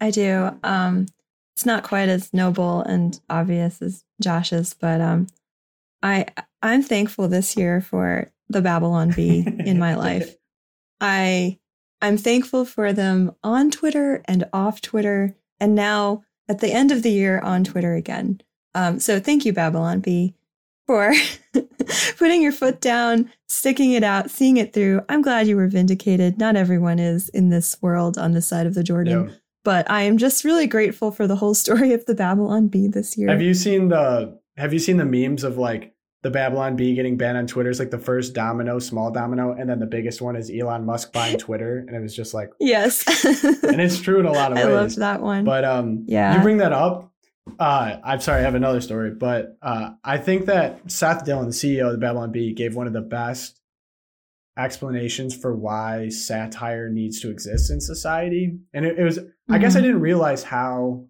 I do. Um, it's not quite as noble and obvious as Josh's, but um, I I'm thankful this year for the Babylon Bee in my life. I I'm thankful for them on Twitter and off Twitter, and now at the end of the year on Twitter again. Um, so thank you, Babylon Bee, for putting your foot down, sticking it out, seeing it through. I'm glad you were vindicated. Not everyone is in this world on this side of the Jordan Yeah. but I am just really grateful for the whole story of the Babylon Bee this year. Have you seen the Have you seen the memes of like the Babylon Bee getting banned on Twitter? is like the first domino, small domino, and then the biggest one is Elon Musk buying Twitter, and it was just like, yes, and it's true in a lot of ways. I loved that one. But um, Yeah. you bring that up. Uh, I'm sorry, I have another story, but uh, I think that Seth Dillon, the CEO of the Babylon Bee, gave one of the best explanations for why satire needs to exist in society. And it, it was, I guess, I Mhm. didn't realize how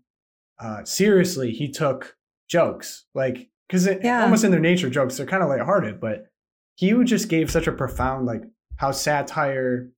uh, seriously he took jokes, like because Yeah. almost in their nature, jokes are kind of lighthearted, but he just gave such a profound like how satire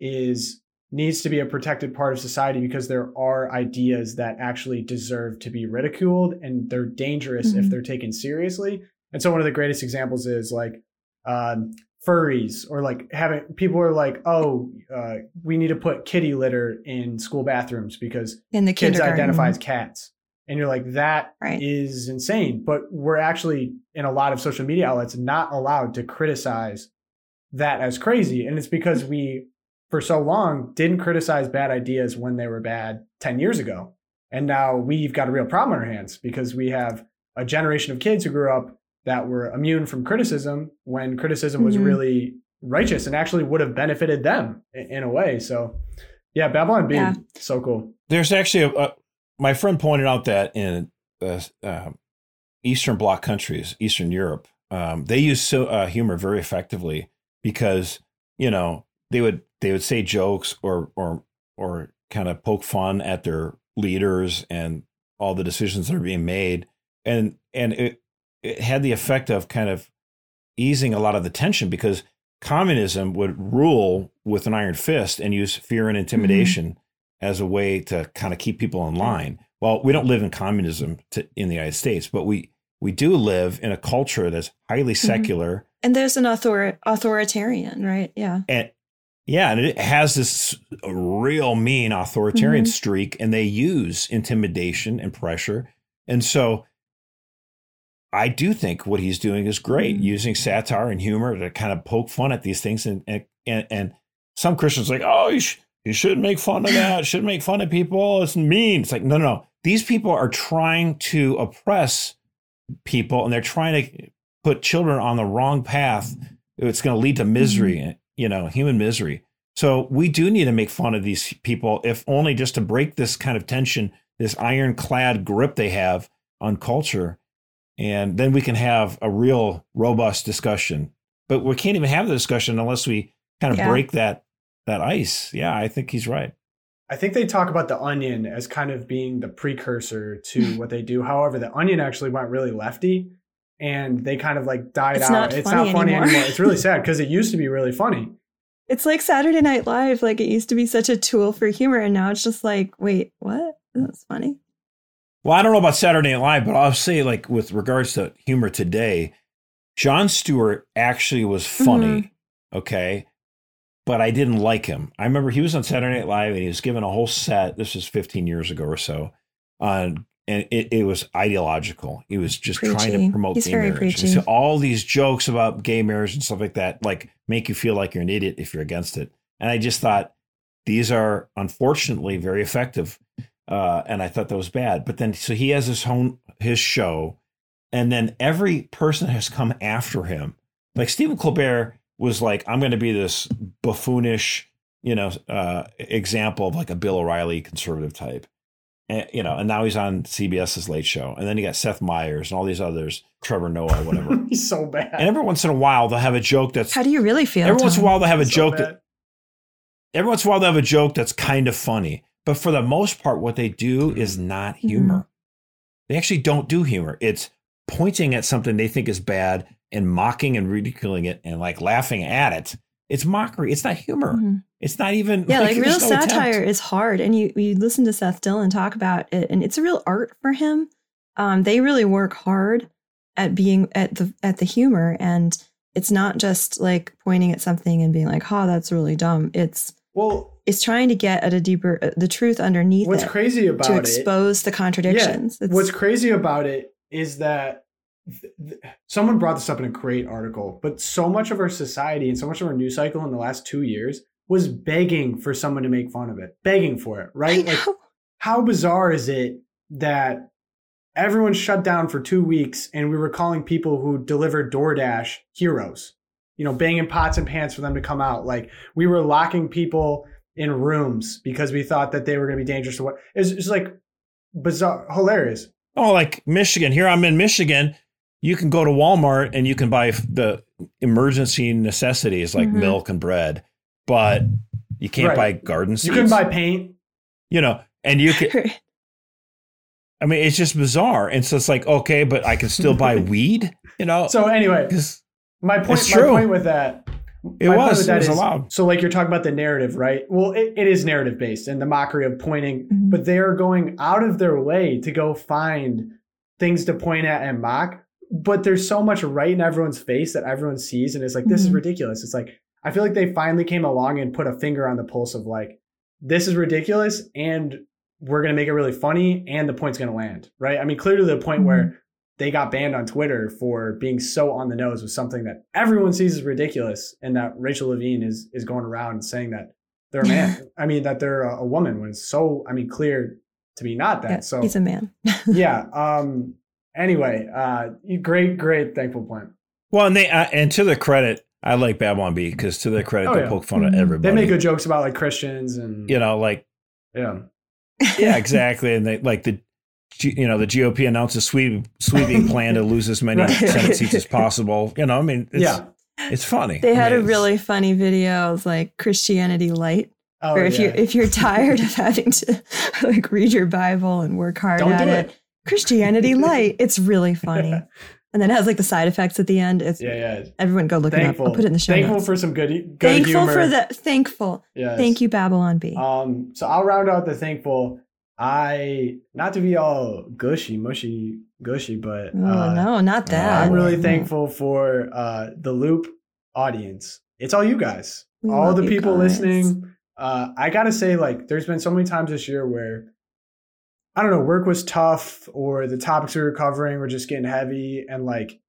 is needs to be a protected part of society because there are ideas that actually deserve to be ridiculed and they're dangerous if Mhm. they're taken seriously. And so one of the greatest examples is like um, furries or like having people are like, oh, uh, we need to put kitty litter in school bathrooms because in the kids identify as cats. And you're like, that is Right. insane. But we're actually, in a lot of social media outlets, not allowed to criticize that as crazy. And it's because we, for so long, didn't criticize bad ideas when they were bad 10 years ago. And now we've got a real problem on our hands because we have a generation of kids who grew up that were immune from criticism when criticism was Mhm. really righteous and actually would have benefited them in, in a way. So, yeah, Babylon being Yeah. so cool. There's actually a, a my friend pointed out that in uh, uh, Eastern Bloc countries, Eastern Europe, um, they use so, uh, humor very effectively because you know they would they would say jokes or or or kind of poke fun at their leaders and all the decisions that are being made, and and it it had the effect of kind of easing a lot of the tension because communism would rule with an iron fist and use fear and intimidation as a way to kind of keep people in line. Well, we don't live in communism to, in the United States, but we we do live in a culture that's highly secular And there's an author- authoritarian, right? Yeah. and yeah, and it has this real mean authoritarian Mhm. streak, and they use intimidation and pressure. And so I do think what he's doing is great, Mhm. using satire and humor to kind of poke fun at these things. And and and, and some Christians are like, oh, you, sh- you shouldn't make fun of that. Shouldn't make fun of people. It's mean. It's like, no, no, no. These people are trying to oppress people, and they're trying to put children on the wrong path. It's going to lead to mm-hmm. misery, you know, human misery. So we do need to make fun of these people, if only just to break this kind of tension, this ironclad grip they have on culture. And then we can have a real robust discussion. But we can't even have the discussion unless we kind of Yeah. break that that ice. Yeah, I think he's right. I think they talk about the onion as kind of being the precursor to what they do. However, the onion actually went really lefty and they kind of like died It's out. not it's funny not funny anymore. anymore. It's really sad because it used to be really funny. It's like Saturday Night Live. Like it used to be such a tool for humor, and now it's just like, wait, what? That's funny. Well, I don't know about Saturday Night Live, but I'll say, like, with regards to humor today, Jon Stewart actually was funny, mm-hmm. okay? But I didn't like him. I remember he was on Saturday Night Live and he was given a whole set. This was 15 years ago or so. On and it, it was ideological. He was just trying to promote He's gay very marriage. preachy. So all these jokes about gay marriage and stuff like that, like make you feel like you're an idiot if you're against it. And I just thought these are unfortunately very effective. Uh, and I thought that was bad. But then, so he has his own his show, and then every person has come after him. Like Stephen Colbert was like, I'm going to be this buffoonish, you know, uh, example of like a Bill O'Reilly conservative type. And, you know, and now he's on CBS's Late Show. And then you got Seth Meyers and all these others, Trevor Noah, whatever. He's so bad. and every once in a while, they'll have a joke that's. How do you really feel? every once in a while, they'll have a So joke bad. that. Every once in a while, they'll have a joke that's kind of funny. But for the most part, what they do is not humor. They actually don't do humor. It's pointing at something they think is bad and mocking and ridiculing it and like laughing at it. It's mockery. It's not humor. Mhm. It's not even Yeah, like, real there's no attempt. satire is hard, and you you listen to Seth Dillon talk about it, and it's a real art for him. Um, they really work hard at being at the at the humor, and it's not just like pointing at something and being like, "Oh, that's really dumb." It's well, it's trying to get at a deeper uh, the truth underneath what's it crazy about it? to it expose the contradictions. It's- What's crazy about it is that th- th- someone brought this up in a great article, but so much of our society and so much of our news cycle in the last two years was begging for someone to make fun of it, begging for it, right? Like, how bizarre is it that everyone shut down for two weeks and we were calling people who delivered DoorDash heroes? You know, banging pots and pans for them to come out. Like we were locking people in rooms because we thought that they were going to be dangerous to what it's just like bizarre, hilarious. Oh, like Michigan. Here I'm in Michigan. You can go to Walmart and you can buy the emergency necessities like Mhm. milk and bread, but you can't Right. buy garden seeds. You couldn't buy paint. you know, and you can. I mean, it's just bizarre. And so it's like, okay, but I can still buy weed. You know, So anyway, my point, my point with that. it my was with it was is- allowed. So, like you're talking about the narrative, right? Well, it, it is narrative based and the mockery of pointing, Mhm. but they are going out of their way to go find things to point at and mock. But there's so much right in everyone's face that everyone sees, and it's like this is Mhm. ridiculous. It's like I feel like they finally came along and put a finger on the pulse of like this is ridiculous, and we're gonna make it really funny, and the point's gonna land, right? I mean, clearly to the point where they got banned on Twitter for being so on the nose with something that everyone sees as ridiculous, and that Rachel Levine is is going around saying that they're a man. I mean, that they're a, a woman when it's so I mean clear to be not that. Yeah, so he's a man. yeah. Um. Anyway, uh, great, great, thankful point. Well, and they uh, and to their credit, I like Babylon Bee because to their credit, Oh, they yeah. poke fun at everybody. They make good jokes about like Christians and you know, like yeah. yeah, exactly. And they like the you know the GOP announced a sweep, sweeping plan to lose as many Right. Senate seats as possible. You know, I mean, it's, yeah. it's funny. They I had mean, a really funny video. It was like Christianity Lite. Oh, or if yeah. you if you're tired of having to like read your Bible and work hard Don't at do it, it. Christianity Lite. It's really funny. And then it has like the side effects at the end. It's yeah, yeah. everyone go look Thankful. it up. I'll put it in the show Thankful notes. for some good, good thankful humor. for the thankful. Yes. Thank you, Babylon Bee. Um, so I'll round out the thankful. I not to be all gushy, mushy, gushy, but oh uh, no, not that. I'm really thankful for uh, the Loop audience. It's all you guys, We all the people guys. listening. Uh, I gotta say, like, there's been so many times this year where I don't know, work was tough, or the topics we were covering were just getting heavy, and like,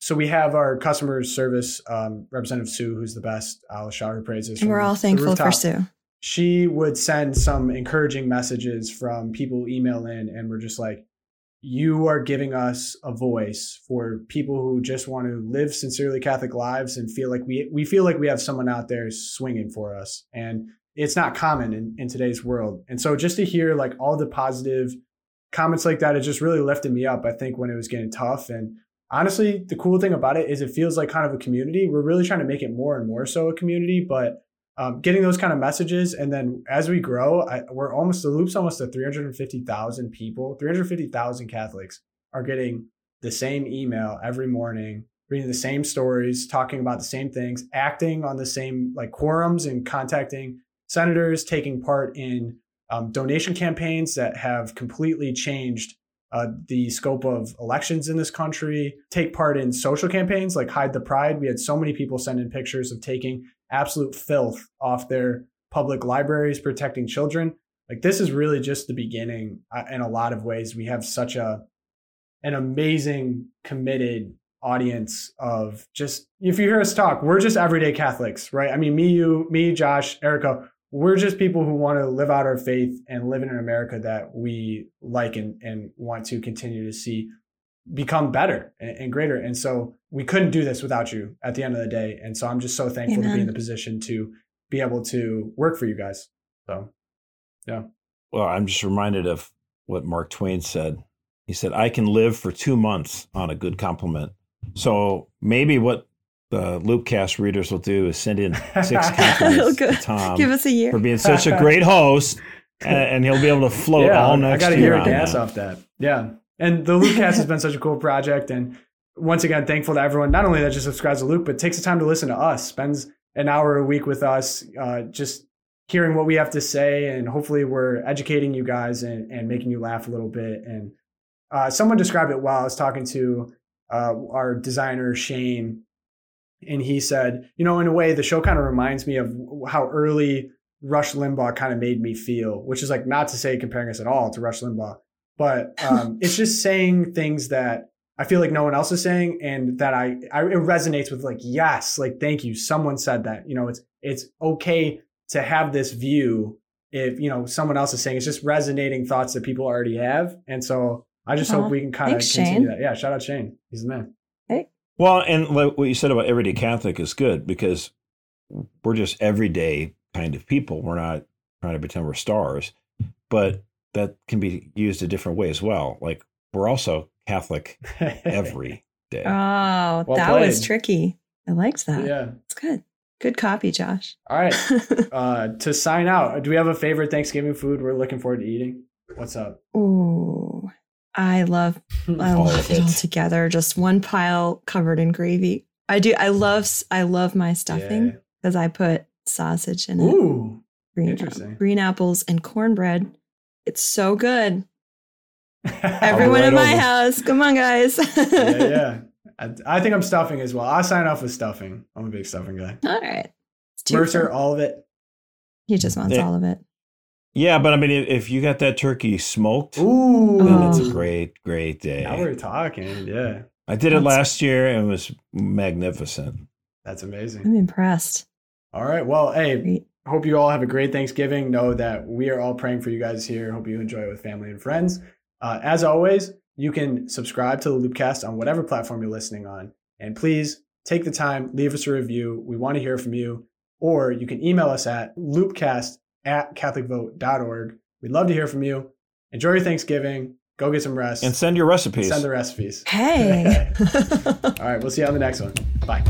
so we have our customer service um, representative Sue, who's the best. I'll shout her praises. And we're all thankful for Sue. she would send some encouraging messages from people who email in and we're just like you are giving us a voice for people who just want to live sincerely catholic lives and feel like we we feel like we have someone out there swinging for us and it's not common in, in today's world. And so just to hear like all the positive comments like that it just really lifted me up i think when it was getting tough. And honestly the cool thing about it is it feels like kind of a community. We're really trying to make it more and more so a community but um, getting those kind of messages and then as we grow I, we're almost the loops almost to 350000 people. 350000 catholics are getting the same email every morning reading the same stories talking about the same things acting on the same like quorums and contacting senators taking part in um, donation campaigns that have completely changed uh, the scope of elections in this country take part in social campaigns like hide the pride. We had so many people send in pictures of taking absolute filth off their public libraries protecting children. Like this is really just the beginning uh, in a lot of ways. We have such a an amazing committed audience of just if you hear us talk we're just everyday catholics right? I mean me you me josh erika we're just people who want to live out our faith and live in an america that we like and, and want to continue to see become better and, and, greater. And so we couldn't do this without you at the end of the day. And so I'm just so thankful Amen. to be in the position to be able to work for you guys. So, yeah. Well, I'm just reminded of what Mark Twain said. He said, I can live for two months on a good compliment. So maybe what the Loopcast readers will do is send in six compliments to Tom. Give us a year for being such a great host, and, and he'll be able to float yeah, all next I got to hear a dance off that. Yeah, and the Loopcast has been such a cool project, and once again, thankful to everyone not only that just subscribes to Loop, but takes the time to listen to us, spends an hour a week with us, uh, just hearing what we have to say, and hopefully we're educating you guys and, and making you laugh a little bit. And uh, someone described it well. I was talking to uh, our designer Shane and he said, you know, in a way, the show kind of reminds me of how early Rush Limbaugh kind of made me feel, which is like not to say comparing us at all to Rush Limbaugh, but um, it's just saying things that I feel like no one else is saying, and that I, I it resonates with like yes, like thank you, someone said that. You know, it's it's okay to have this view if you know someone else is saying it's just resonating thoughts that people already have, and so I just hope we can kind of continue Shane. that. Yeah, shout out Shane, he's the man. Hey, well, and what you said about everyday Catholic is good because we're just everyday kind of people. We're not trying to pretend we're stars, but that can be used a different way as well. Like we're also Catholic every day. Oh, well that played. was tricky. I liked that. Yeah, it's good. Good copy, Josh. All right. uh, to sign out, do we have a favorite Thanksgiving food we're looking forward to eating? What's up? Ooh, I love I love it all together. Just one pile covered in gravy. I do. I love I love my stuffing because yeah. I put sausage in it. Ooh, green, interesting. green apples and cornbread. It's so good. Everyone right in my over. house, come on, guys. yeah, yeah. I, I, think I'm stuffing as well. I'll sign off with stuffing. I'm a big stuffing guy. All right. Mercer, all of it. He just wants yeah. all of it. Yeah, but I mean, if you got that turkey smoked, Ooh. then it's a great, great day. Now we're talking. Yeah. I did That's, it last year and it was magnificent. That's amazing. I'm impressed. All right. Well, hey, great. hope you all have a great Thanksgiving. Know that we are all praying for you guys here. Hope you enjoy it with family and friends. Uh, as always, you can subscribe to the Loopcast on whatever platform you're listening on. And please take the time, leave us a review. We want to hear from you. Or you can email us at loopcast at catholicvote.org. We'd love to hear from you. Enjoy your Thanksgiving. Go get some rest. And send your recipes. Send the recipes. Hey. All right. We'll see you on the next one. Bye.